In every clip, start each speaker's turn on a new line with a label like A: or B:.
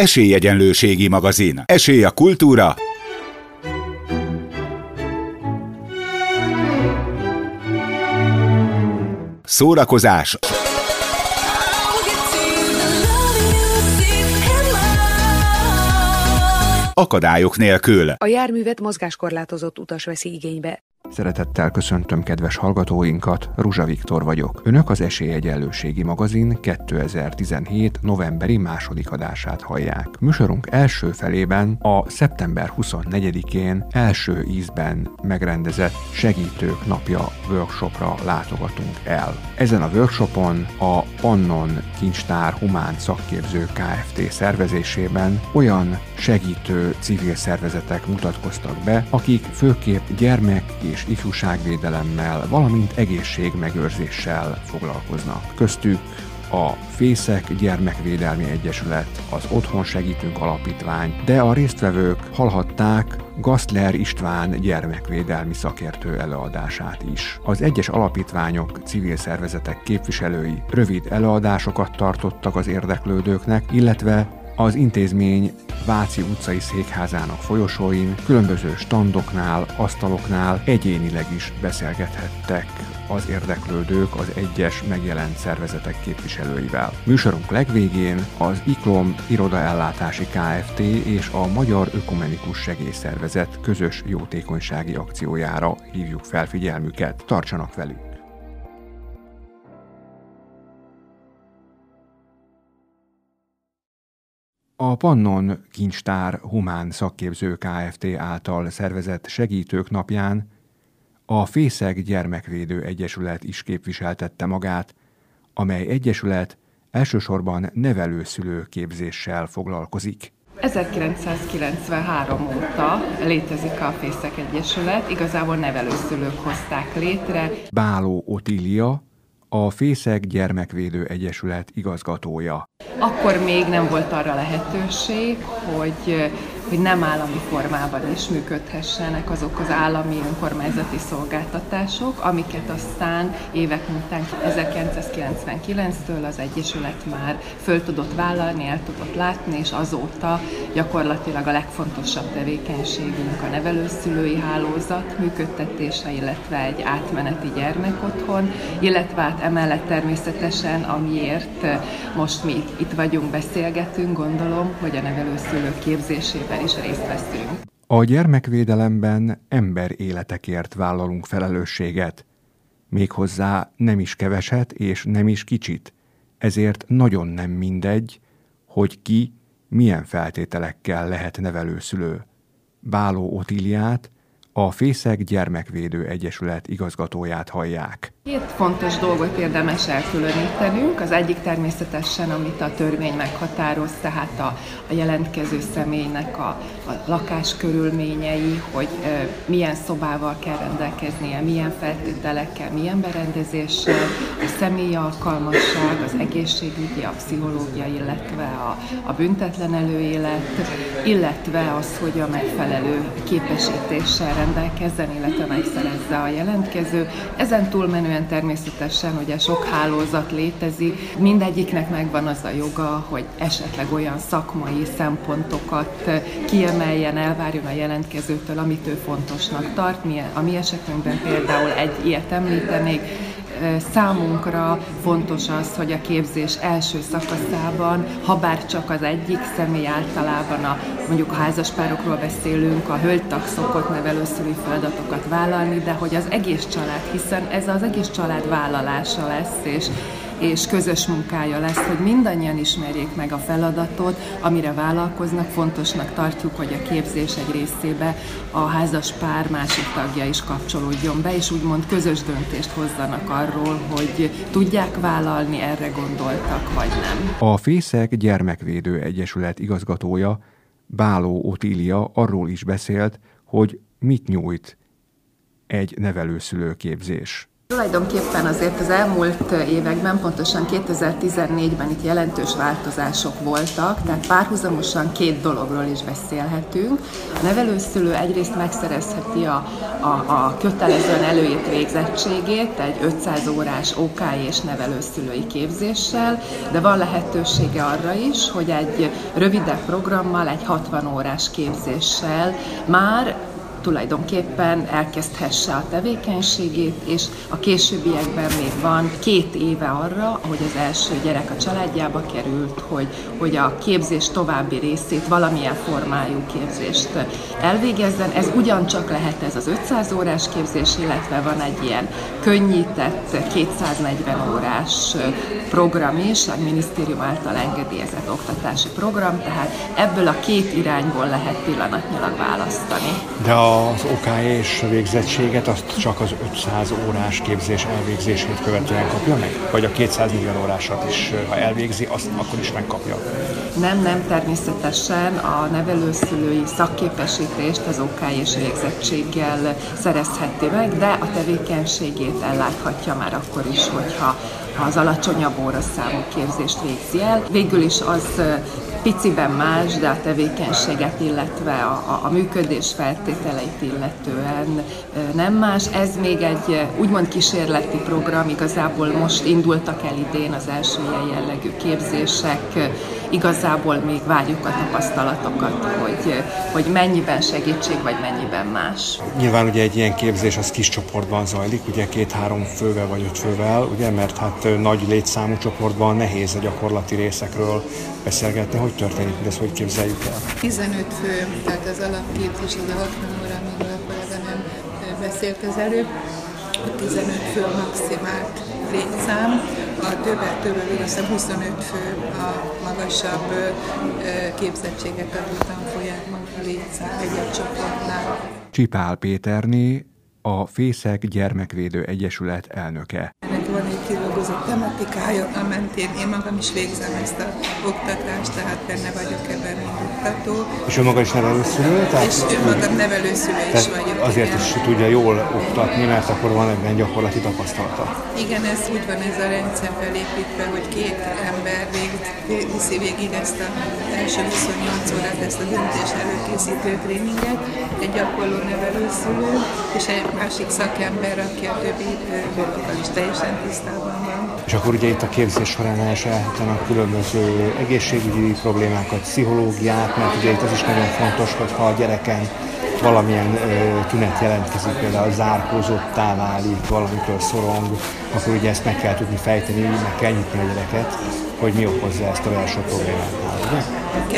A: Esélyegyenlőségi magazin. Esély a kultúra. Szórakozás. Akadályok nélkül.
B: A járművet mozgáskorlátozott utas veszi igénybe.
C: Szeretettel köszöntöm kedves hallgatóinkat, Ruzsa Viktor vagyok. Önök az Esélyegyenlőségi magazin 2017. novemberi második adását hallják. Műsorunk első felében a szeptember 24-én első ízben megrendezett Segítők napja workshopra látogatunk el. Ezen a workshopon a Pannon Kincstár Humán Szakképző Kft. szervezésében olyan segítő civil szervezetek mutatkoztak be, akik főképp gyermek és és ifjúságvédelemmel, valamint egészségmegőrzéssel foglalkoznak. Köztük a Fészek Gyermekvédelmi Egyesület, az Otthon Segítünk Alapítvány, de a résztvevők hallhatták Gaszler István gyermekvédelmi szakértő előadását is. Az egyes alapítványok, civil szervezetek képviselői rövid előadásokat tartottak az érdeklődőknek, illetve az intézmény Váci utcai székházának folyosóin, különböző standoknál, asztaloknál egyénileg is beszélgethettek az érdeklődők az egyes megjelent szervezetek képviselőivel. Műsorunk legvégén az IKLOM irodaellátási Kft. és a Magyar Ökumenikus Segélyszervezet közös jótékonysági akciójára hívjuk fel figyelmüket. Tartsanak velünk! A Pannon Kincstár Humán Szakképző Kft. által szervezett Segítők napján a Fészeg Gyermekvédő Egyesület is képviseltette magát, amely egyesület elsősorban nevelőszülő képzéssel foglalkozik.
D: 1993 óta létezik a Fészek Egyesület, igazából nevelőszülők hozták létre.
C: Báló Otília, a Fészek Gyermekvédő Egyesület igazgatója.
D: Akkor még nem volt arra lehetőség, hogy hogy nem állami formában is működhessenek azok az állami önkormányzati szolgáltatások, amiket aztán évek múltán 1999-től az Egyesület már föl tudott vállalni, el tudott látni, és azóta gyakorlatilag a legfontosabb tevékenységünk a nevelőszülői hálózat működtetése, illetve egy átmeneti gyermekotthon, illetve hát emellett természetesen, amiért most mi itt vagyunk, beszélgetünk, gondolom, hogy a nevelőszülők képzésében is részt veszünk.
C: A gyermekvédelemben ember életekért vállalunk felelősséget. Méghozzá nem is keveset és nem is kicsit. Ezért nagyon nem mindegy, hogy ki milyen feltételekkel lehet nevelőszülő. Báló Otiliát, a Fészek Gyermekvédő Egyesület igazgatóját hallják.
D: Két fontos dolgot érdemes elkülönítenünk. Az egyik természetesen, amit a törvény meghatároz, tehát a, a jelentkező személynek a, a lakás körülményei, hogy e, milyen szobával kell rendelkeznie, milyen feltételekkel, milyen berendezéssel, a személyi alkalmasság, az egészségügyi, a pszichológia, illetve a, a büntetlen előélet, illetve az, hogy a megfelelő képesítéssel rendelkezzen, illetve megszerezze a jelentkező. Ezen túlmenően túlmenően természetesen ugye sok hálózat létezik, mindegyiknek megvan az a joga, hogy esetleg olyan szakmai szempontokat kiemeljen, elvárjon a jelentkezőtől, amit ő fontosnak tart. Mi, a mi esetünkben például egy ilyet említenék, számunkra fontos az, hogy a képzés első szakaszában, ha bár csak az egyik személy általában a mondjuk házaspárokról beszélünk, a hölgytag szokott nevelőszülői feladatokat vállalni, de hogy az egész család, hiszen ez az egész család vállalása lesz, és és közös munkája lesz, hogy mindannyian ismerjék meg a feladatot, amire vállalkoznak. Fontosnak tartjuk, hogy a képzés egy részébe a házas pár másik tagja is kapcsolódjon be, és úgymond közös döntést hozzanak arról, hogy tudják vállalni, erre gondoltak, vagy nem.
C: A Fészek Gyermekvédő Egyesület igazgatója Báló Otília arról is beszélt, hogy mit nyújt egy nevelőszülőképzés.
D: Tulajdonképpen azért az elmúlt években, pontosan 2014-ben itt jelentős változások voltak, tehát párhuzamosan két dologról is beszélhetünk. A nevelőszülő egyrészt megszerezheti a, a, a kötelezően előírt végzettségét egy 500 órás OK és nevelőszülői képzéssel, de van lehetősége arra is, hogy egy rövidebb programmal, egy 60 órás képzéssel már tulajdonképpen elkezdhesse a tevékenységét, és a későbbiekben még van két éve arra, hogy az első gyerek a családjába került, hogy, hogy a képzés további részét, valamilyen formájú képzést elvégezzen. Ez ugyancsak lehet ez az 500 órás képzés, illetve van egy ilyen könnyített 240 órás program is, a minisztérium által engedélyezett oktatási program, tehát ebből a két irányból lehet pillanatnyilag választani.
C: De a az és végzettséget azt csak az 500 órás képzés elvégzését követően kapja meg? Vagy a 240 órásat is, ha elvégzi, azt akkor is megkapja?
D: Nem, nem, természetesen a nevelőszülői szakképesítést az OK és végzettséggel szerezheti meg, de a tevékenységét elláthatja már akkor is, hogyha ha az alacsonyabb óraszámú képzést végzi el. Végül is az piciben más, de a tevékenységet, illetve a, a, a működés feltételeit illetően nem más. Ez még egy úgymond kísérleti program, igazából most indultak el idén az első ilyen jellegű képzések, igazából még várjuk a tapasztalatokat, hogy, hogy mennyiben segítség, vagy mennyiben más.
C: Nyilván ugye egy ilyen képzés az kis csoportban zajlik, ugye két-három fővel vagy öt fővel, ugye, mert hát nagy létszámú csoportban nehéz a gyakorlati részekről beszélgetni. Hogy történik ez, hogy képzeljük el?
E: 15 fő, tehát az alapképzés, az a 60 óra, amiről a kollega nem beszélt az előbb, a 15 fő a maximált létszám, a többet többet, azt 25 fő a magasabb képzettséget adó tanfolyamban a létszám egy csoportnál.
C: Csipál Péterné, a Fészek Gyermekvédő Egyesület elnöke
E: kidolgozott tematikája, a mentén én magam is végzem ezt a oktatást, tehát benne vagyok ebben, mint oktató.
C: És ő maga is nevelőszülő?
E: Tehát, és ő magam nevelőszülő is vagyok.
C: Azért igen. is tudja jól oktatni, mert akkor van ebben gyakorlati tapasztalata.
E: Igen, ez úgy van ez a rendszer felépítve, hogy két ember vég, viszi végig ezt a első 28 órát, ezt a döntés előkészítő tréninget, egy gyakorló nevelőszülő, és egy másik szakember, aki a többi dolgokkal is teljesen tisztában van.
C: És akkor ugye itt a képzés során elsajátítanak különböző egészségügyi problémákat, pszichológiát, mert ugye itt az is nagyon fontos, hogy ha a gyereken valamilyen ö, tünet jelentkezik, például zárkózottá válik, valamitől szorong, akkor ugye ezt meg kell tudni fejteni, meg kell nyitni a gyereket, hogy mi okozza ezt a belső problémát. Ugye?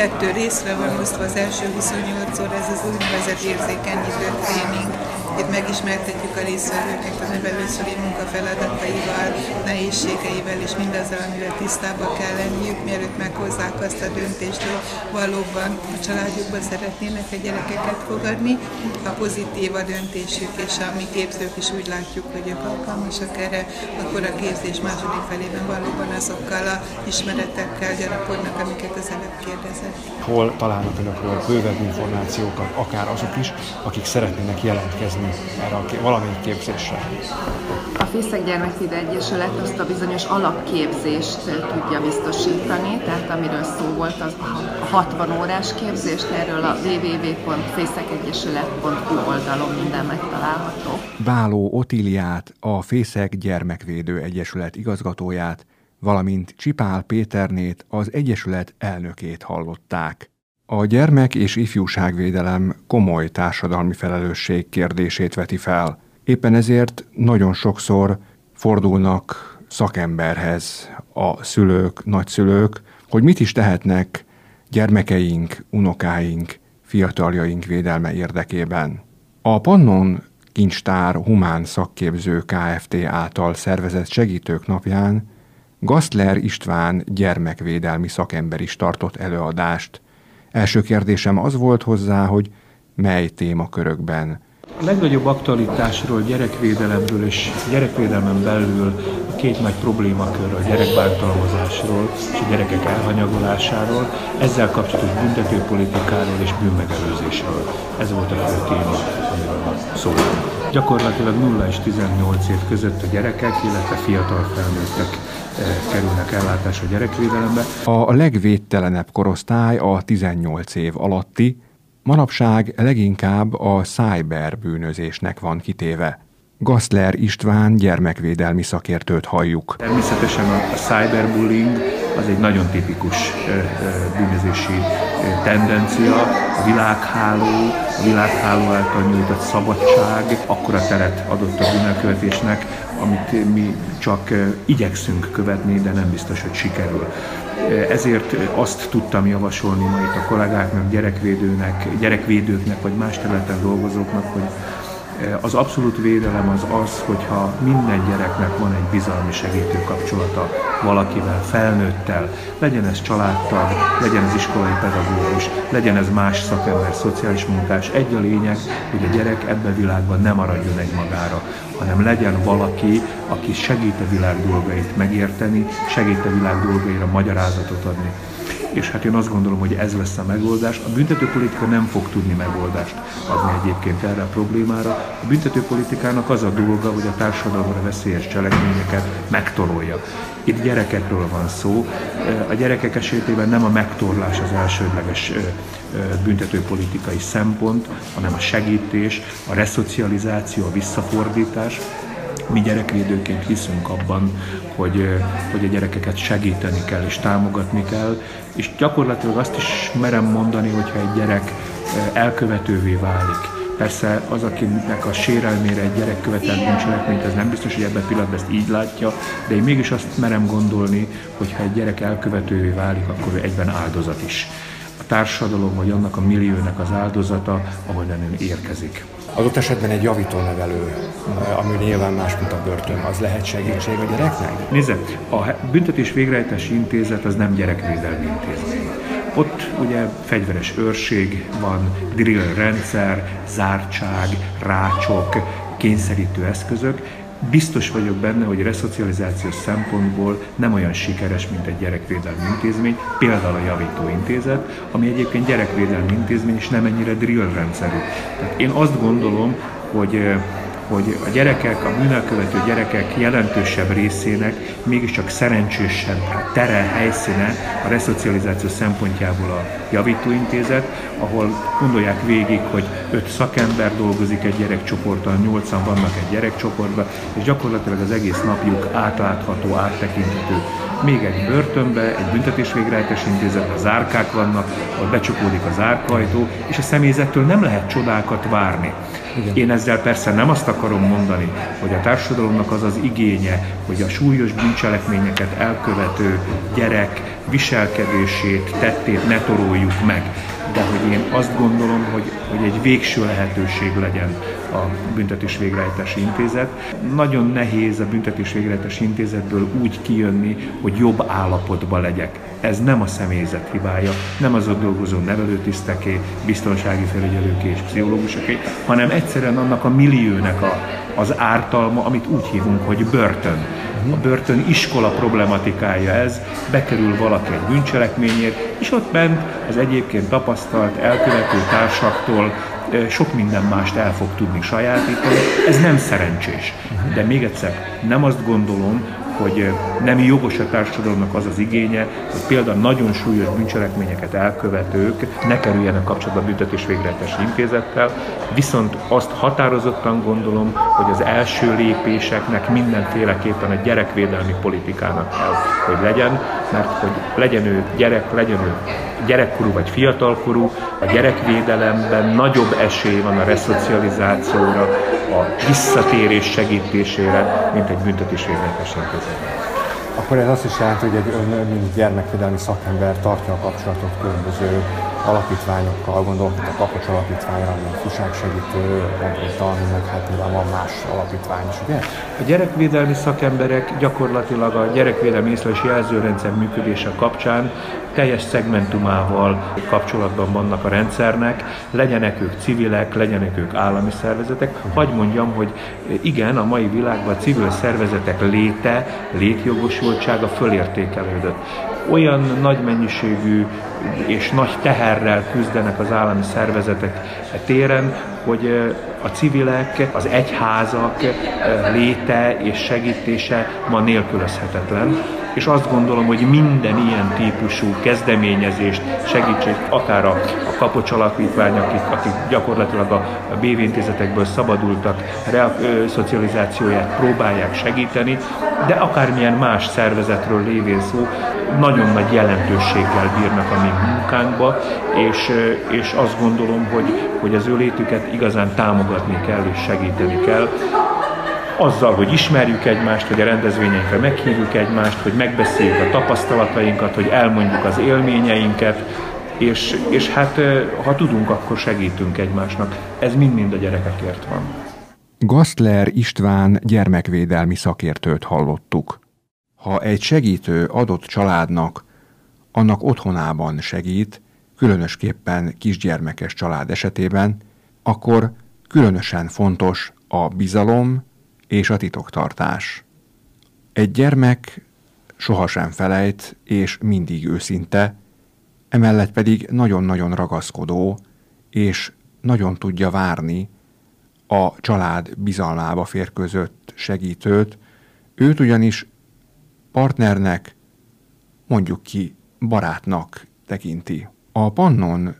E: Kettő részre van osztva az első 28 óra, ez az úgynevezett érzékenyítő tréning itt megismertetjük a részvevőket a nevelőszüli munka feladataival, nehézségeivel és mindazzal, amivel tisztában kell lenniük, mielőtt meghozzák azt a döntést, hogy valóban a családjukban szeretnének a gyerekeket fogadni. Ha pozitív a döntésük, és a mi képzők is úgy látjuk, hogy ők alkalmasak erre, akkor a képzés második felében valóban azokkal a ismeretekkel gyarapodnak, amiket az előbb kérdezett.
C: Hol találnak önökről bővebb információkat, akár azok is, akik szeretnének jelentkezni erre a valamelyik képzésre.
D: A Fészek Gyermekvédő Egyesület azt a bizonyos alapképzést tudja biztosítani, tehát amiről szó volt az a 60 órás képzést, erről a www.fészekegyesület.hu oldalon minden megtalálható.
C: Báló Otiliát, a Fészek Gyermekvédő Egyesület igazgatóját, valamint Csipál Péternét, az Egyesület elnökét hallották. A gyermek és ifjúságvédelem komoly társadalmi felelősség kérdését veti fel. Éppen ezért nagyon sokszor fordulnak szakemberhez a szülők, nagyszülők, hogy mit is tehetnek gyermekeink, unokáink, fiataljaink védelme érdekében. A Pannon Kincstár Humán Szakképző Kft. által szervezett segítők napján Gaszler István gyermekvédelmi szakember is tartott előadást – Első kérdésem az volt hozzá, hogy mely témakörökben
F: A legnagyobb aktualitásról, gyerekvédelemből és gyerekvédelmen belül a két nagy problémakör a gyerekbántalmazásról és a gyerekek elhanyagolásáról, ezzel kapcsolatos büntetőpolitikáról és bűnmegelőzésről. Ez volt a fő téma, amiről szóltunk. Gyakorlatilag 0 és 18 év között a gyerekek, illetve fiatal felnőttek kerülnek ellátásra gyerekvédelembe.
C: A legvédtelenebb korosztály a 18 év alatti, manapság leginkább a cyberbűnözésnek van kitéve. Gaszler István gyermekvédelmi szakértőt halljuk.
F: Természetesen a, cyberbullying az egy nagyon tipikus bűnözési tendencia. A világháló, a világháló által nyújtott szabadság akkora teret adott a bűnelkövetésnek, amit mi csak igyekszünk követni, de nem biztos, hogy sikerül. Ezért azt tudtam javasolni ma itt a kollégáknak, gyerekvédőnek, gyerekvédőknek, vagy más területen dolgozóknak, hogy az abszolút védelem az az, hogyha minden gyereknek van egy bizalmi segítő kapcsolata valakivel, felnőttel, legyen ez családtag, legyen ez iskolai pedagógus, legyen ez más szakember, szociális munkás. Egy a lényeg, hogy a gyerek ebbe a világban nem maradjon egy magára, hanem legyen valaki, aki segít a világ dolgait megérteni, segít a világ dolgaira magyarázatot adni és hát én azt gondolom, hogy ez lesz a megoldás. A büntetőpolitika nem fog tudni megoldást adni egyébként erre a problémára. A büntetőpolitikának az a dolga, hogy a társadalomra veszélyes cselekményeket megtorolja. Itt gyerekekről van szó. A gyerekek esetében nem a megtorlás az elsődleges büntetőpolitikai szempont, hanem a segítés, a reszocializáció, a visszafordítás, mi gyerekvédőként hiszünk abban, hogy, hogy a gyerekeket segíteni kell és támogatni kell, és gyakorlatilag azt is merem mondani, hogyha egy gyerek elkövetővé válik, Persze az, akinek a sérelmére egy gyerek követel bűncselekményt, ez nem biztos, hogy ebben pillanatban ezt így látja, de én mégis azt merem gondolni, hogy ha egy gyerek elkövetővé válik, akkor ő egyben áldozat is. A társadalom vagy annak a milliónek az áldozata, ahonnan érkezik.
C: Adott esetben egy javítónevelő, ami nyilván más, mint a börtön, az lehet segítség a gyereknek?
F: Nézze, a büntetés végrehajtási intézet az nem gyerekvédelmi intézmény. Ott ugye fegyveres őrség van, drill rendszer, zártság, rácsok, kényszerítő eszközök, Biztos vagyok benne, hogy reszocializációs szempontból nem olyan sikeres, mint egy gyerekvédelmi intézmény, például a Javító Intézet, ami egyébként gyerekvédelmi intézmény, és nem ennyire drill rendszerű. Tehát én azt gondolom, hogy hogy a gyerekek, a bűnelkövető gyerekek jelentősebb részének mégiscsak szerencsésebb tere, helyszíne a reszocializáció szempontjából a javítóintézet, ahol gondolják végig, hogy öt szakember dolgozik egy gyerekcsoporttal, nyolcan vannak egy gyerekcsoportban, és gyakorlatilag az egész napjuk átlátható, áttekinthető. Még egy börtönbe, egy büntetésvégrehajtás intézetben zárkák vannak, ahol becsukódik az árkajtó, és a személyzettől nem lehet csodákat várni. Igen. Én ezzel persze nem azt akarom mondani, hogy a társadalomnak az az igénye, hogy a súlyos bűncselekményeket elkövető gyerek viselkedését, tettét ne toroljuk meg de hogy én azt gondolom, hogy, hogy egy végső lehetőség legyen a büntetés végrehajtási intézet. Nagyon nehéz a büntetés végrehajtási intézetből úgy kijönni, hogy jobb állapotban legyek. Ez nem a személyzet hibája, nem az ott dolgozó nevelőtiszteké, biztonsági felügyelőké és pszichológusoké, hanem egyszerűen annak a milliónek a, az ártalma, amit úgy hívunk, hogy börtön a börtön iskola problematikája ez, bekerül valaki egy bűncselekményért, és ott bent az egyébként tapasztalt elkövető társaktól sok minden mást el fog tudni sajátítani. Ez nem szerencsés. De még egyszer, nem azt gondolom, hogy nem jogos a társadalomnak az az igénye, hogy például nagyon súlyos bűncselekményeket elkövetők ne kerüljenek kapcsolatba büntetés végrehajtási intézettel, viszont azt határozottan gondolom, hogy az első lépéseknek mindenféleképpen a gyerekvédelmi politikának kell, hogy legyen, mert hogy legyen ő gyerek, legyen ő gyerekkorú vagy fiatalkorú, a gyerekvédelemben nagyobb esély van a reszocializációra, a visszatérés segítésére, mint egy büntetés végrehajtási intézetben.
C: Akkor ez azt is jelenti, hogy egy ön, mint gyermekvédelmi szakember tartja a kapcsolatot különböző
G: alapítványokkal, gondolok itt a Kapocs alapítványra, a fuságsegítő, konkrétan, meg hát nyilván van más alapítvány is, ugye?
F: A gyerekvédelmi szakemberek gyakorlatilag a gyerekvédelmi észlelés jelzőrendszer működése kapcsán teljes szegmentumával kapcsolatban vannak a rendszernek, legyenek ők civilek, legyenek ők állami szervezetek. Hagy mondjam, hogy igen, a mai világban a civil szervezetek léte, létjogosultsága fölértékelődött. Olyan nagy mennyiségű és nagy teherrel küzdenek az állami szervezetek téren, hogy a civilek, az egyházak léte és segítése ma nélkülözhetetlen. És azt gondolom, hogy minden ilyen típusú kezdeményezést, segítség, akár a, a kapocs alapítvány, akik, akik gyakorlatilag a, a szabadultak, re, ö, szocializációját próbálják segíteni, de akármilyen más szervezetről lévén szó, nagyon nagy jelentőséggel bírnak a mi munkánkba, és, és azt gondolom, hogy, hogy az ő létüket igazán támogatni kell és segíteni kell azzal, hogy ismerjük egymást, hogy a rendezvényeinkre meghívjuk egymást, hogy megbeszéljük a tapasztalatainkat, hogy elmondjuk az élményeinket, és, és hát ha tudunk, akkor segítünk egymásnak. Ez mind-mind a gyerekekért van.
C: Gasztler István gyermekvédelmi szakértőt hallottuk. Ha egy segítő adott családnak, annak otthonában segít, különösképpen kisgyermekes család esetében, akkor különösen fontos a bizalom és a titoktartás. Egy gyermek sohasem felejt, és mindig őszinte, emellett pedig nagyon-nagyon ragaszkodó, és nagyon tudja várni a család bizalmába férközött segítőt, őt ugyanis partnernek, mondjuk ki barátnak tekinti. A Pannon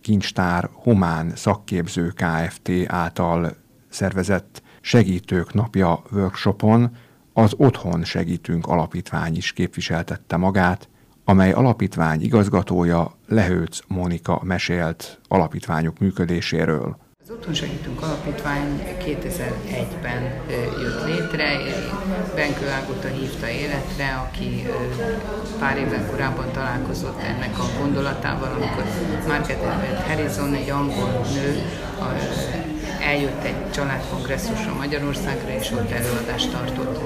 C: Kincstár Humán Szakképző Kft. által szervezett Segítők Napja workshopon az Otthon Segítünk Alapítvány is képviseltette magát, amely alapítvány igazgatója Lehőc Mónika mesélt alapítványok működéséről.
H: Az Otthon Segítünk Alapítvány 2001-ben jött létre, Benkő Ágota hívta életre, aki pár évvel korábban találkozott ennek a gondolatával, amikor Margaret Harrison, egy angol nő, eljött egy családkongresszusra Magyarországra, és ott előadást tartott.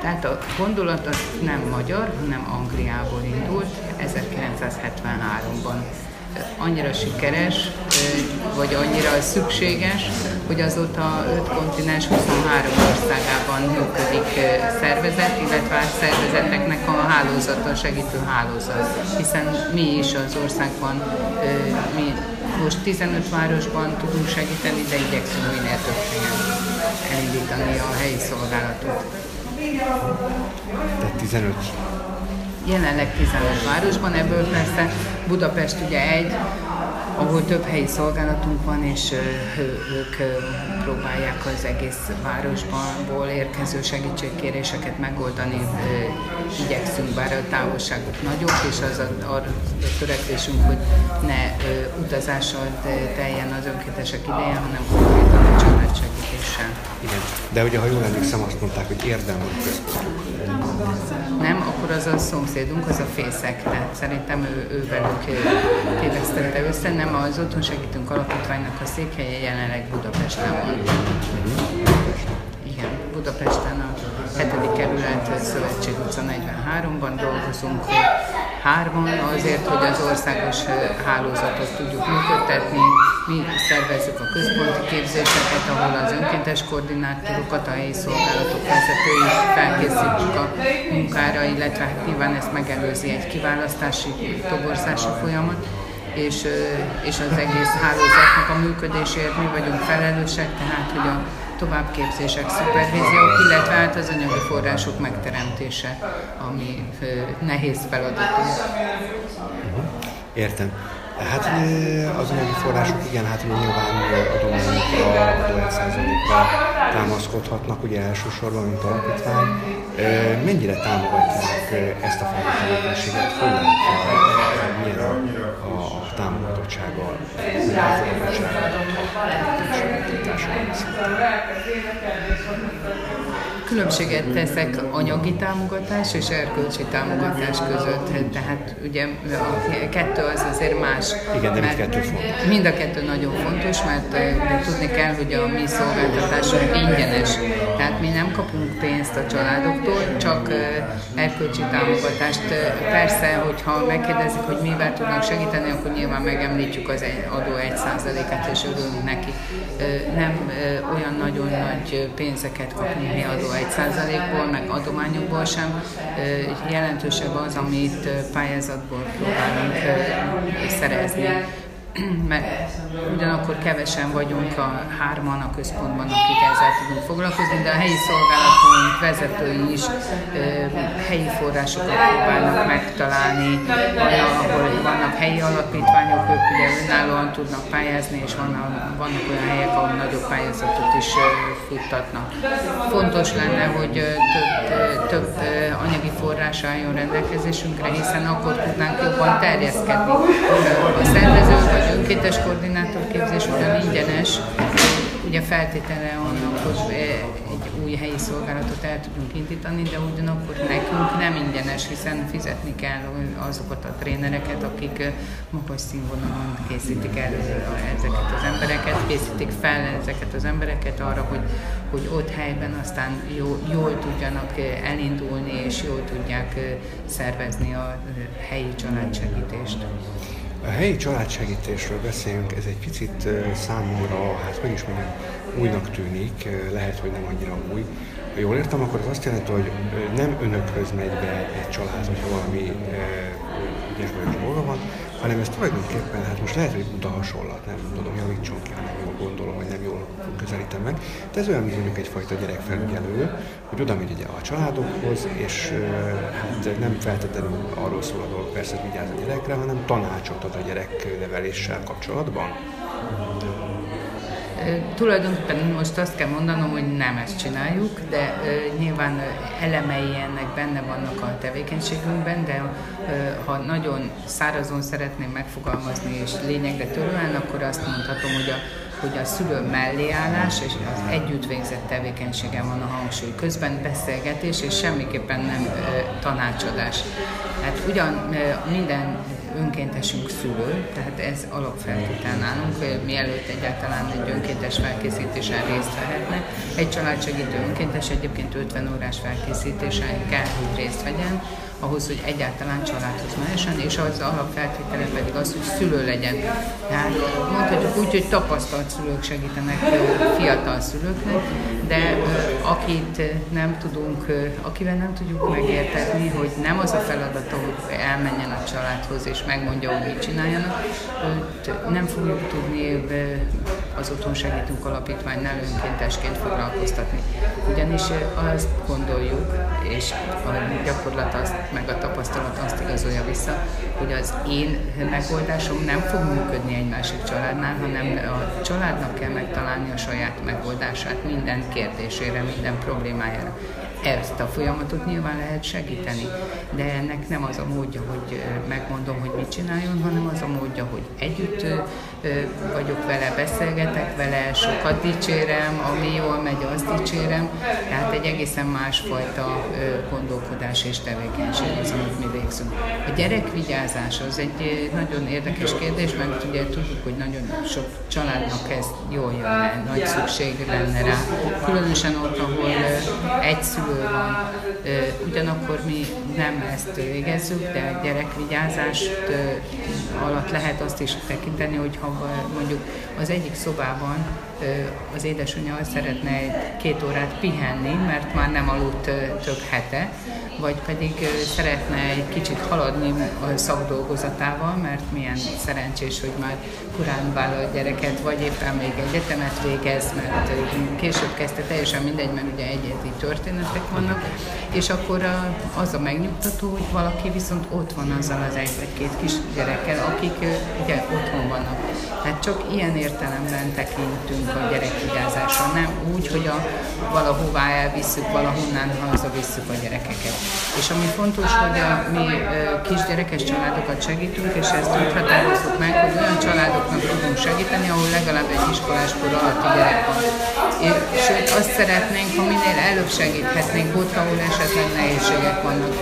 H: Tehát a gondolat az nem magyar, hanem Angliából indult 1973-ban. Annyira sikeres, vagy annyira szükséges, hogy azóta 5 kontinens 23 országában működik szervezet, illetve a szervezeteknek a hálózata, segítő hálózat. Hiszen mi is az országban mi most 15 városban tudunk segíteni, de igyekszünk minél több helyen elindítani a helyi szolgálatot.
G: Tehát 15
H: Jelenleg 15 városban, ebből persze Budapest ugye egy, ahol több helyi szolgálatunk van, és ők próbálják az egész városból érkező segítségkéréseket megoldani. Igyekszünk, bár a távolságok nagyok, és az a, arra törekvésünk, hogy ne utazással teljen az önkéntesek ideje, hanem konkrétan családsegítéssel.
G: Igen, de ugye ha jól emlékszem, azt mondták, hogy érdemben központok.
H: Nem, akkor az a szomszédunk, az a fészek, tehát szerintem ő, ő velük tévesztette össze, nem az Otthon Segítünk Alapítványnak a székhelye jelenleg Budapesten van. Igen, Budapesten a 7. kerület Szövetség utca 43-ban dolgozunk hárman azért, hogy az országos hálózatot tudjuk működtetni. Mi szervezzük a központi képzéseket, ahol az önkéntes koordinátorokat, a helyi szolgálatok vezetői felkészítjük a munkára, illetve hát nyilván ezt megelőzi egy kiválasztási, toborzási folyamat és, és az egész hálózatnak a működésért mi vagyunk felelősek, tehát hogy a továbbképzések, szupervíziók, illetve hát az anyagi források megteremtése, ami nehéz feladatunk.
G: Értem. Hát az anyagi források, igen, hát nyilván adományokra, adóegyszázalékra támaszkodhatnak, ugye elsősorban, mint alapítvány. Mennyire támogatják ezt a fajta tevékenységet? Hogyan? Milyen a, a elfogadottsággal,
H: különbséget teszek anyagi támogatás és erkölcsi támogatás között. Tehát ugye a kettő az azért más.
G: Igen, de mind kettő fontos.
H: Mind a kettő nagyon fontos, mert tudni kell, hogy a mi szolgáltatásunk ingyenes. Tehát mi nem kapunk pénzt a családoktól, csak erkölcsi támogatást. Persze, hogyha megkérdezik, hogy mivel tudnak segíteni, akkor nyilván megemlítjük az adó 1%-át, és örülünk neki. Nem olyan nagyon nagy pénzeket kapunk mi adó 1%-ból, meg adományokból sem. Jelentősebb az, amit pályázatból próbálunk szerezni mert ugyanakkor kevesen vagyunk a hárman a központban, akik ezzel tudunk foglalkozni, de a helyi szolgálatunk vezetői is helyi forrásokat próbálnak megtalálni, ahol vannak helyi alapítványok, ők ugye önállóan tudnak pályázni, és vannak, vannak olyan helyek, ahol nagyobb pályázatot is futtatnak. Fontos lenne, hogy több, több anyagi forrás álljon rendelkezésünkre, hiszen akkor tudnánk jobban terjeszkedni. A szervezők, önkéntes koordinátorképzés ugyan ingyenes, ugye feltétele annak, hogy egy új helyi szolgálatot el tudunk indítani, de ugyanakkor nekünk nem ingyenes, hiszen fizetni kell azokat a trénereket, akik magas színvonalon készítik el ezeket az embereket, készítik fel ezeket az embereket arra, hogy, hogy ott helyben aztán jó, jól tudjanak elindulni, és jól tudják szervezni a helyi családsegítést.
G: A helyi családsegítésről beszélünk, ez egy picit számomra, hát hogy is mondjam, újnak tűnik, lehet, hogy nem annyira új. Ha jól értem, akkor az azt jelenti, hogy nem önökhöz megy be egy család, hogyha valami ügyes dolga van, hanem ez tulajdonképpen, hát most lehet, hogy buta hasonlat, nem tudom, javítson ki, nem jól gondolom, vagy nem jól közelítem meg, de ez olyan, mint egyfajta gyerekfelügyelő, hogy oda megy a családokhoz, és hát nem feltétlenül arról szól a dolog, persze, hogy vigyáz a gyerekre, hanem tanácsot ad a gyerekneveléssel kapcsolatban.
H: Tulajdonképpen most azt kell mondanom, hogy nem ezt csináljuk, de nyilván elemei ennek benne vannak a tevékenységünkben, de ha nagyon szárazon szeretném megfogalmazni és lényegre törően, akkor azt mondhatom, hogy a hogy a szülő melléállás és az együtt végzett tevékenysége van a hangsúly. Közben beszélgetés és semmiképpen nem tanácsadás. Hát ugyan minden önkéntesünk szülő, tehát ez alapfeltétel nálunk, mielőtt egyáltalán egy önkéntes felkészítésen részt vehetne. Egy családsegítő önkéntes egyébként 50 órás felkészítésen kell, hogy részt vegyen, ahhoz, hogy egyáltalán családhoz mehessen, és az alapfeltétele pedig az, hogy szülő legyen. Tehát mondhatjuk úgy, hogy tapasztalt szülők segítenek fiatal szülőknek, de akit nem tudunk, akivel nem tudjuk megértetni, hogy nem az a feladata, hogy elmenjen a családhoz és megmondja, hogy mit csináljanak, őt nem fogjuk tudni az Otthon Segítünk Alapítványnál önkéntesként foglalkoztatni. Ugyanis azt gondoljuk, és a gyakorlat azt meg a tapasztalat azt igazolja vissza, hogy az én megoldásom nem fog működni egy másik családnál, hanem a családnak kell megtalálni a saját megoldását minden kérdésére, minden problémájára. Ezt a folyamatot nyilván lehet segíteni, de ennek nem az a módja, hogy megmondom, hogy mit csináljon, hanem az a módja, hogy együtt vagyok vele, beszélgetek vele, sokat dicsérem, ami jól megy, azt dicsérem, tehát egy egészen másfajta gondolkodás és tevékenység az, amit mi végzünk. A gyerekvigyázás az egy nagyon érdekes kérdés, mert ugye tudjuk, hogy nagyon sok családnak ez jól jönne, nagy szükség lenne rá, különösen ott, ahol egy szülő van. Ugyanakkor mi nem ezt végezzük, de gyerekvigyázást alatt lehet azt is tekinteni, hogy ha mondjuk az egyik szobában az édesanyja szeretne két órát pihenni, mert már nem aludt több hete, vagy pedig szeretne egy kicsit haladni a szakdolgozatával, mert milyen szerencsés, hogy már korán vállal gyereket, vagy éppen még egyetemet végez, mert később kezdte, teljesen mindegy, mert ugye egyedi történetek vannak, és akkor az a megnyugtató, hogy valaki viszont ott van azzal az egy vagy két gyerekkel, akik ugye otthon vannak. Tehát csak ilyen értelemben tekintünk a gyerekvigyázásra, nem úgy, hogy a, valahová elvisszük, valahonnan hazavisszük a gyerekeket. És ami fontos, hogy a, mi kisgyerekes családokat segítünk, és ezt úgy határozzuk meg, hogy olyan családoknak tudunk segíteni, ahol legalább egy iskoláskor alatti gyerek van. És, sőt, azt szeretnénk, ha minél előbb segíthetnénk ott, ahol esetleg nehézségek vannak.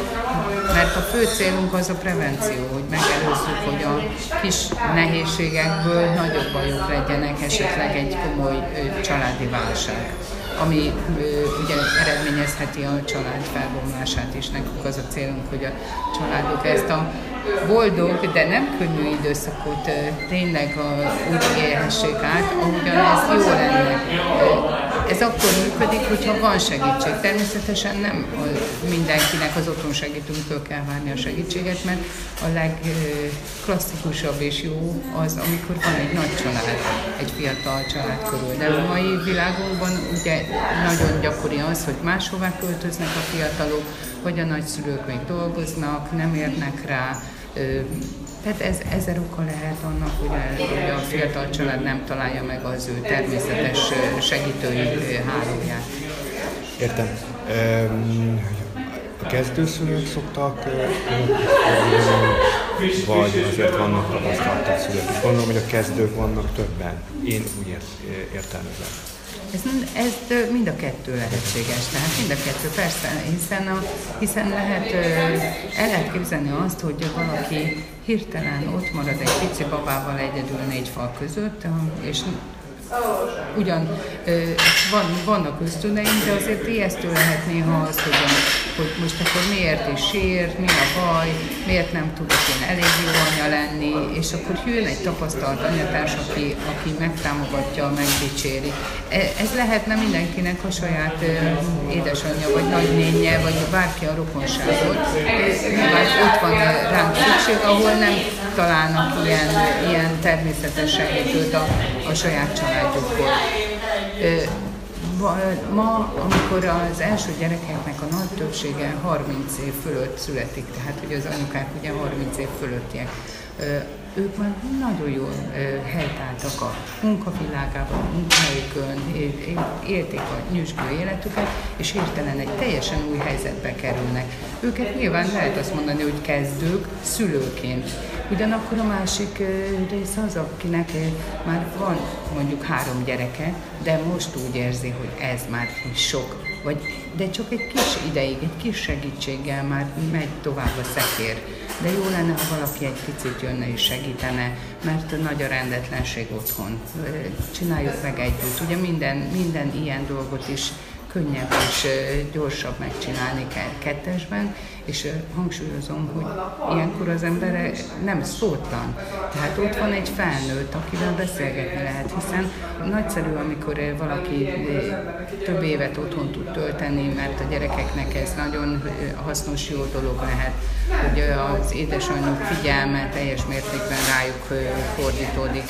H: Mert a fő célunk az a prevenció, hogy megelőzzük, hogy a kis nehézségekből nagyobb bajok legyenek, esetleg egy komoly családi válság ami ugye eredményezheti a család felbomlását is. Nekünk az a célunk, hogy a családok ezt a boldog, de nem könnyű időszakot tényleg úgy élhessék át, ahogyan ez jó lenne. Ez akkor működik, hogyha van segítség. Természetesen nem mindenkinek az otthon segítőnktől kell várni a segítséget, mert a legklasszikusabb és jó az, amikor van egy nagy család, egy fiatal család körül. De a mai világunkban ugye nagyon gyakori az, hogy máshová költöznek a fiatalok, hogy a nagyszülők még dolgoznak, nem érnek rá, tehát ez ezer oka lehet annak, hogy a, a fiatal család nem találja meg az ő természetes segítői hálóját.
G: Értem. A kezdőszülők szoktak vagy azért vannak tapasztaltabb szülők. Gondolom, hogy a kezdők vannak többen. Én úgy értelmezem.
H: Ez, ez mind a kettő lehetséges, tehát mind a kettő persze, hiszen, a, hiszen lehet, el lehet képzelni azt, hogy valaki hirtelen ott marad egy pici babával egyedül négy fal között, és ugyan van, vannak ösztöneim, de azért ijesztő lehet néha az, hogy, hogy most akkor miért is sír, mi a baj, miért nem tudok én elég jó anya lenni, és akkor jön egy tapasztalt anyatárs, aki, aki megtámogatja, megdicséri. E, ez lehetne mindenkinek a saját édesanyja, vagy nagynénye, vagy bárki a rokonságot. Nyilván ott van ránk szükség, ahol nem találnak ilyen, ilyen természetes segítőt a, a saját családjukból. Ma, amikor az első gyerekeknek a nagy többsége 30 év fölött születik, tehát hogy az anyukák ugye 30 év fölöttiek, ők már nagyon jól helytáltak a munkavilágában, a munkahelyükön, élték a nyüzsgő életüket, és hirtelen egy teljesen új helyzetbe kerülnek. Őket nyilván lehet azt mondani, hogy kezdők szülőként. Ugyanakkor a másik rész az, akinek már van mondjuk három gyereke, de most úgy érzi, hogy ez már sok, vagy, de csak egy kis ideig, egy kis segítséggel már megy tovább a szekér. De jó lenne, ha valaki egy picit jönne és segítene, mert nagy a rendetlenség otthon. Csináljuk meg együtt. Ugye minden, minden ilyen dolgot is könnyebb és gyorsabb megcsinálni kettesben, és hangsúlyozom, hogy ilyenkor az ember nem szótlan. Tehát ott van egy felnőtt, akivel beszélgetni lehet, hiszen nagyszerű, amikor valaki több évet otthon tud tölteni, mert a gyerekeknek ez nagyon hasznos, jó dolog lehet, hogy az édesanyjuk figyelme teljes mértékben rájuk fordítódik.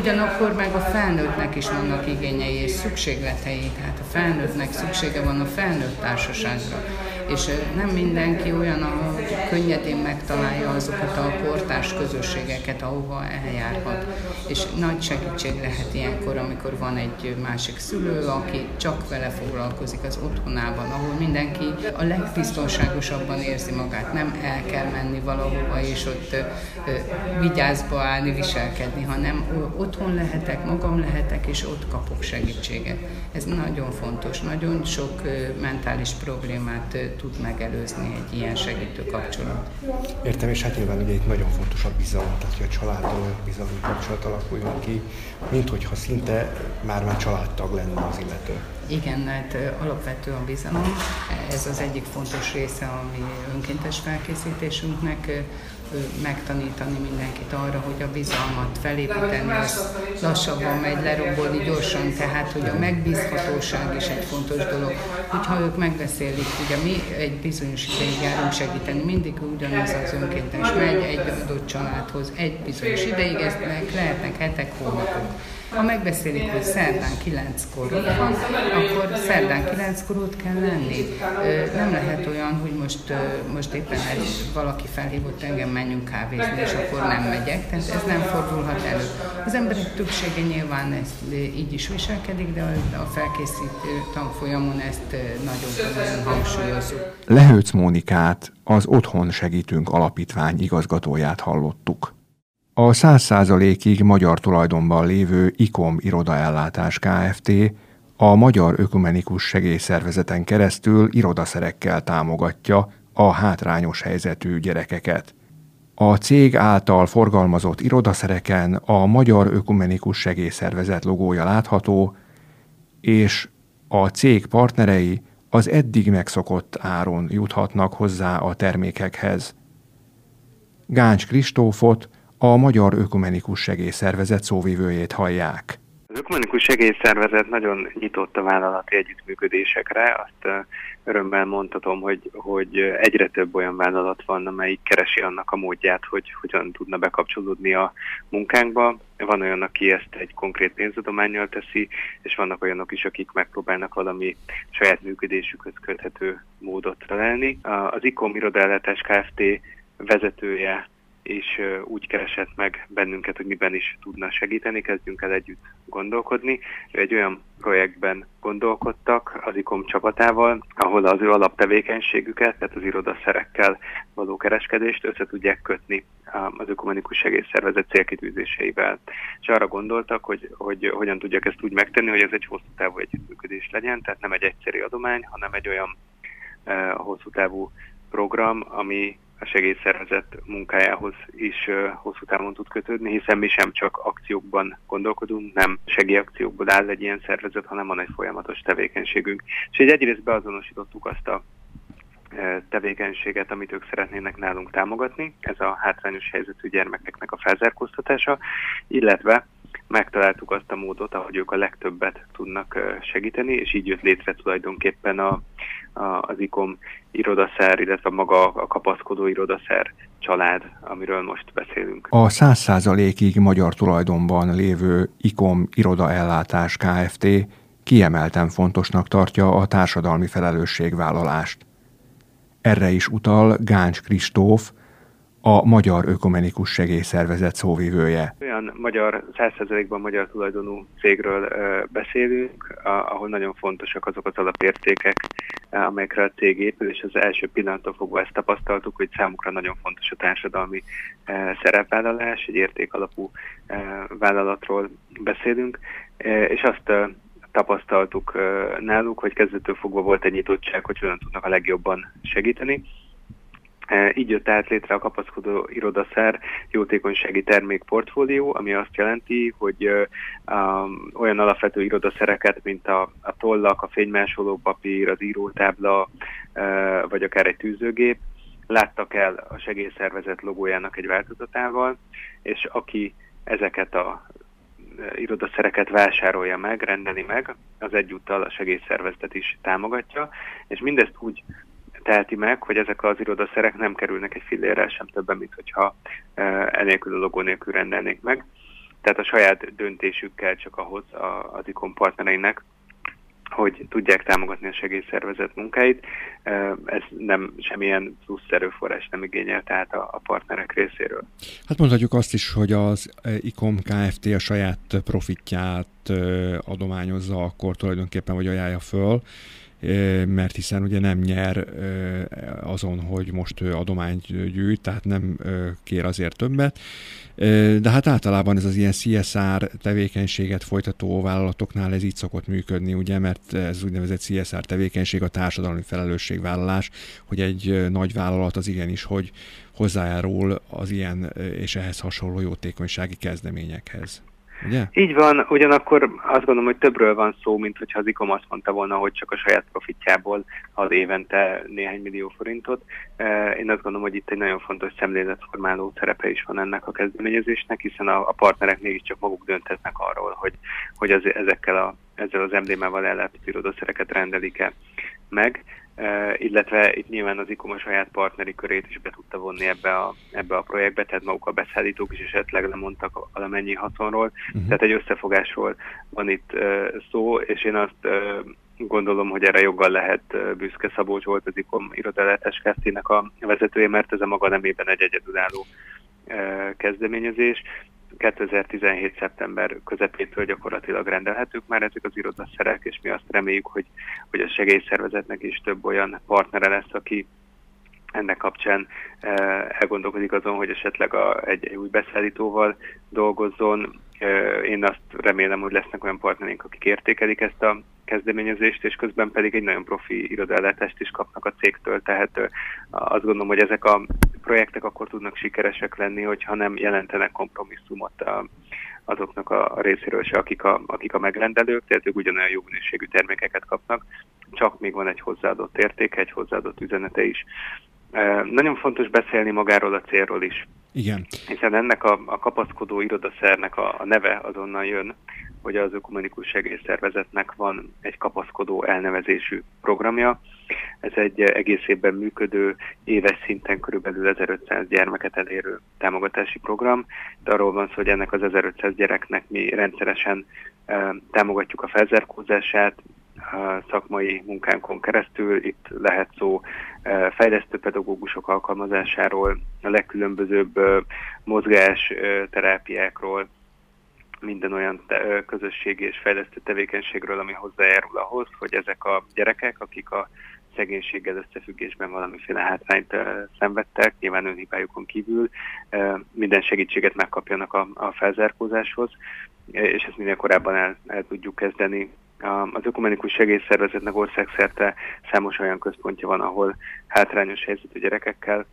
H: Ugyanakkor meg a felnőttnek is vannak igényei és szükségletei, tehát a felnőttnek szüksége van a felnőtt társaságra és nem mindenki olyan, ahol könnyedén megtalálja azokat a portás közösségeket, ahova eljárhat. És nagy segítség lehet ilyenkor, amikor van egy másik szülő, aki csak vele foglalkozik az otthonában, ahol mindenki a legbiztonságosabban érzi magát. Nem el kell menni valahova, és ott vigyázba állni, viselkedni, hanem otthon lehetek, magam lehetek, és ott kapok segítséget. Ez nagyon fontos, nagyon sok mentális problémát tud megelőzni egy ilyen segítő kapcsolat.
G: Értem, és hát nyilván ugye itt nagyon fontos a bizalom, tehát hogy a családdal bizalmi kapcsolat alakuljon ki, mint hogyha szinte már-már családtag lenne az illető.
H: Igen, hát alapvető a bizalom. Ez az egyik fontos része a mi önkéntes felkészítésünknek megtanítani mindenkit arra, hogy a bizalmat felépíteni, az lassabban megy lerombolni gyorsan, tehát hogy a megbízhatóság is egy fontos dolog. Hogyha ők megbeszélik, ugye mi egy bizonyos ideig járunk segíteni, mindig ugyanaz az önkéntes megy egy adott családhoz egy bizonyos ideig, ezt lehetnek hetek, hónapok. Ha megbeszélik, hogy szerdán 9-kor ott van, akkor szerdán 9-kor ott kell lenni. Nem lehet olyan, hogy most, most éppen egy, valaki felhívott engem, menjünk kávézni, és akkor nem megyek. Tehát ez nem fordulhat elő. Az emberek többsége nyilván ezt így is viselkedik, de a felkészítő tanfolyamon ezt nagyon hangsúlyozzuk.
C: Lehőc Mónikát, az Otthon Segítünk Alapítvány igazgatóját hallottuk. A 100%-ig magyar tulajdonban lévő IKOM irodaellátás Kft. a Magyar Ökumenikus Segélyszervezeten keresztül irodaszerekkel támogatja a hátrányos helyzetű gyerekeket. A cég által forgalmazott irodaszereken a Magyar Ökumenikus Segélyszervezet logója látható, és a cég partnerei az eddig megszokott áron juthatnak hozzá a termékekhez. Gáncs Kristófot, a Magyar Ökumenikus Segélyszervezet szóvivőjét hallják.
I: Az Ökumenikus Segélyszervezet nagyon nyitott a vállalati együttműködésekre. Azt örömmel mondhatom, hogy, hogy egyre több olyan vállalat van, amelyik keresi annak a módját, hogy hogyan tudna bekapcsolódni a munkánkba. Van olyan, aki ezt egy konkrét pénzadományjal teszi, és vannak olyanok is, akik megpróbálnak valami saját működésükhöz köthető módot találni. Az ICOM irodállatás Kft. vezetője és úgy keresett meg bennünket, hogy miben is tudna segíteni, kezdjünk el együtt gondolkodni. Egy olyan projektben gondolkodtak az ICOM csapatával, ahol az ő alaptevékenységüket, tehát az irodaszerekkel való kereskedést össze tudják kötni az ökumenikus segélyszervezet célkitűzéseivel. És arra gondoltak, hogy, hogy hogyan tudják ezt úgy megtenni, hogy ez egy hosszú távú együttműködés legyen, tehát nem egy egyszerű adomány, hanem egy olyan hosszú távú program, ami a segélyszervezet munkájához is hosszú távon tud kötődni, hiszen mi sem csak akciókban gondolkodunk, nem segélyakciókból áll egy ilyen szervezet, hanem van egy folyamatos tevékenységünk. És egy egyrészt beazonosítottuk azt a tevékenységet, amit ők szeretnének nálunk támogatni, ez a hátrányos helyzetű gyermekeknek a felzárkóztatása, illetve megtaláltuk azt a módot, ahogy ők a legtöbbet tudnak segíteni, és így jött létre tulajdonképpen a, a, az ICOM irodaszer, illetve maga a kapaszkodó irodaszer család, amiről most beszélünk.
C: A 100%-ig magyar tulajdonban lévő ICOM irodaellátás Kft. kiemelten fontosnak tartja a társadalmi felelősségvállalást. Erre is utal Gáncs Kristóf, a Magyar Ökumenikus Segélyszervezet szóvivője.
I: Olyan magyar, 100%-ban magyar tulajdonú cégről beszélünk, ahol nagyon fontosak azok az alapértékek, amelyekre a cég épül, és az első pillanattól fogva ezt tapasztaltuk, hogy számukra nagyon fontos a társadalmi szerepvállalás, egy értékalapú vállalatról beszélünk, és azt tapasztaltuk náluk, hogy kezdettől fogva volt egy nyitottság, hogy hogyan tudnak a legjobban segíteni. Így jött át létre a kapaszkodó irodaszer jótékonysági termékportfólió, ami azt jelenti, hogy olyan alapvető irodaszereket, mint a, a tollak, a fénymásoló papír, az írótábla, uh, vagy akár egy tűzőgép, láttak el a segélyszervezet logójának egy változatával, és aki ezeket a irodaszereket vásárolja meg, rendeli meg, az egyúttal a segélyszervezetet is támogatja, és mindezt úgy teheti meg, hogy ezek az irodaszerek nem kerülnek egy fillérrel sem többen, mint hogyha enélkül a logó nélkül rendelnék meg. Tehát a saját döntésükkel csak ahhoz az ikon partnereinek, hogy tudják támogatni a segélyszervezet munkáit. Ez nem semmilyen plusz erőforrás nem igényel tehát a, a partnerek részéről.
C: Hát mondhatjuk azt is, hogy az ICOM Kft. a saját profitját adományozza, akkor tulajdonképpen vagy ajánlja föl, mert hiszen ugye nem nyer azon, hogy most adományt gyűjt, tehát nem kér azért többet. De hát általában ez az ilyen CSR tevékenységet folytató vállalatoknál ez így szokott működni, ugye, mert ez úgynevezett CSR tevékenység a társadalmi felelősségvállalás, hogy egy nagy vállalat az igenis, hogy hozzájárul az ilyen és ehhez hasonló jótékonysági kezdeményekhez. Ugye?
I: Így van, ugyanakkor azt gondolom, hogy többről van szó, mint hogyha az ICOM azt mondta volna, hogy csak a saját profitjából ad évente néhány millió forintot. Én azt gondolom, hogy itt egy nagyon fontos szemléletformáló szerepe is van ennek a kezdeményezésnek, hiszen a, a partnerek mégiscsak maguk dönthetnek arról, hogy, hogy az, ezekkel a, ezzel az emblémával ellátott irodaszereket rendelik-e meg illetve itt nyilván az ICOM a saját partneri körét is be tudta vonni ebbe a, ebbe a projektbe, tehát maguk a beszállítók is esetleg lemondtak valamennyi haszonról, uh-huh. tehát egy összefogásról van itt szó, és én azt gondolom, hogy erre joggal lehet büszke Szabolcs volt az ICOM irodalátás a vezetője, mert ez a maga nemében egy egyedülálló kezdeményezés. 2017. szeptember közepétől gyakorlatilag rendelhetők már ezek az irodaszerek, és mi azt reméljük, hogy, hogy a segélyszervezetnek is több olyan partnere lesz, aki ennek kapcsán elgondolkodik azon, hogy esetleg a, egy, egy új beszállítóval dolgozzon. Én azt remélem, hogy lesznek olyan partnereink, akik értékelik ezt a kezdeményezést, és közben pedig egy nagyon profi irodaellátást is kapnak a cégtől, tehát azt gondolom, hogy ezek a projektek akkor tudnak sikeresek lenni, hogyha nem jelentenek kompromisszumot azoknak a részéről se, akik a, akik a megrendelők, tehát ők ugyanolyan jó minőségű termékeket kapnak, csak még van egy hozzáadott értéke, egy hozzáadott üzenete is. Nagyon fontos beszélni magáról a célról is.
C: Igen.
I: Hiszen ennek a, a kapaszkodó irodaszernek a, a neve azonnal jön, hogy az Ökumenikus Segélyszervezetnek van egy kapaszkodó elnevezésű programja. Ez egy egész évben működő, éves szinten körülbelül 1500 gyermeket elérő támogatási program. De arról van szó, hogy ennek az 1500 gyereknek mi rendszeresen e, támogatjuk a felzárkózását, szakmai munkánkon keresztül. Itt lehet szó e, fejlesztő pedagógusok alkalmazásáról, a legkülönbözőbb e, mozgás e, terápiákról, minden olyan közösségi és fejlesztő tevékenységről, ami hozzájárul ahhoz, hogy ezek a gyerekek, akik a szegénységgel összefüggésben valamiféle hátrányt szenvedtek, nyilván önhibájukon kívül, minden segítséget megkapjanak a, a felzárkózáshoz, és ezt minél korábban el, el tudjuk kezdeni. Az Ökumenikus Segélyszervezetnek országszerte számos olyan központja van, ahol hátrányos helyzetű gyerekekkel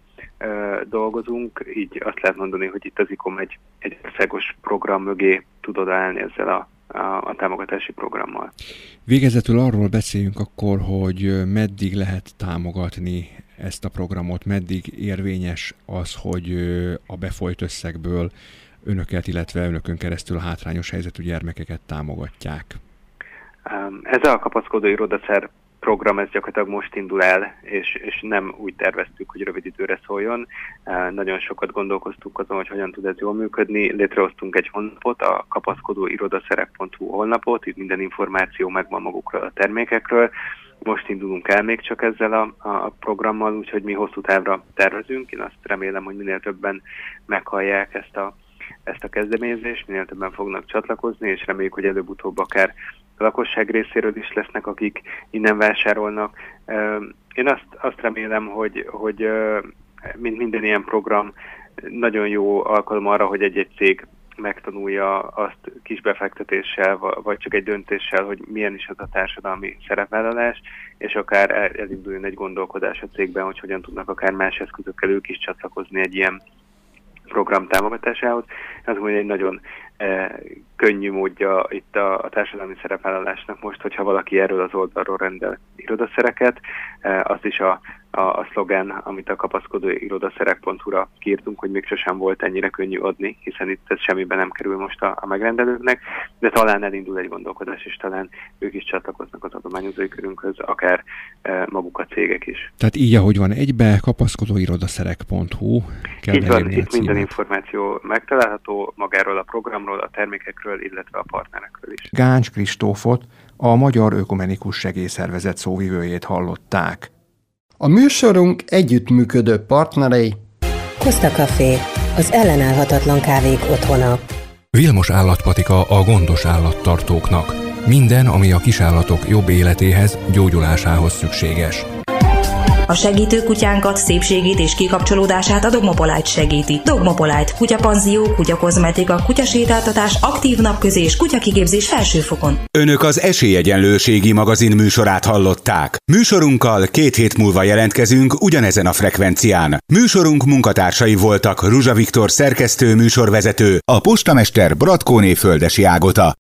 I: dolgozunk, így azt lehet mondani, hogy itt az IKOM egy, egy országos program mögé tud odaállni ezzel a, a, a támogatási programmal.
C: Végezetül arról beszéljünk akkor, hogy meddig lehet támogatni ezt a programot, meddig érvényes az, hogy a befolyt összegből önöket, illetve önökön keresztül a hátrányos helyzetű gyermekeket támogatják.
I: Ez a kapaszkodó irodaszer program, ez gyakorlatilag most indul el, és, és nem úgy terveztük, hogy rövid időre szóljon. Nagyon sokat gondolkoztunk azon, hogy hogyan tud ez jól működni. Létrehoztunk egy honlapot, a kapaszkodó irodaszerek.hu honlapot, itt minden információ megvan magukról a termékekről. Most indulunk el még csak ezzel a, a programmal, úgyhogy mi hosszú távra tervezünk. Én azt remélem, hogy minél többen meghallják ezt a ezt a kezdeményezést, minél többen fognak csatlakozni, és reméljük, hogy előbb-utóbb akár a lakosság részéről is lesznek, akik innen vásárolnak. Én azt, azt remélem, hogy, hogy mint minden ilyen program, nagyon jó alkalom arra, hogy egy-egy cég megtanulja azt kis befektetéssel, vagy csak egy döntéssel, hogy milyen is az a társadalmi szerepvállalás, és akár elinduljon egy gondolkodás a cégben, hogy hogyan tudnak akár más eszközökkel ők is csatlakozni egy ilyen program támogatásához. Ez mondja egy nagyon eh, könnyű módja itt a, a társadalmi szerepvállalásnak most, hogyha valaki erről az oldalról rendel irodaszereket, eh, azt is a a, a szlogen, amit a kapaszkodó irodaszerek.hu-ra kiírtunk, hogy még sosem volt ennyire könnyű adni, hiszen itt ez semmiben nem kerül most a, a megrendelőknek, de talán elindul egy gondolkodás, és talán ők is csatlakoznak az adományozói körünkhöz, akár e, maguk a cégek is.
C: Tehát így, ahogy van egybe, kapaszkodó irodaszerek.hu.
I: Kell így van, itt minden információ megtalálható magáról a programról, a termékekről, illetve a partnerekről is.
C: Gáncs Kristófot, a Magyar Ökumenikus Segélyszervezet szóvivőjét hallották.
J: A műsorunk együttműködő partnerei
K: Costa Café, az ellenállhatatlan kávék otthona.
C: Vilmos állatpatika a gondos állattartóknak. Minden, ami a kisállatok jobb életéhez, gyógyulásához szükséges.
L: A segítő kutyánkat, szépségét és kikapcsolódását a Dogmopolite segíti. Dogmopolite, kutyapanzió, kutyakozmetika, kutyasétáltatás, aktív napközés, kutyakigépzés felsőfokon.
A: Önök az Esélyegyenlőségi magazin műsorát hallották. Műsorunkkal két hét múlva jelentkezünk ugyanezen a frekvencián. Műsorunk munkatársai voltak Ruzsa Viktor szerkesztő műsorvezető, a postamester Bratkóné Földesi Ágota.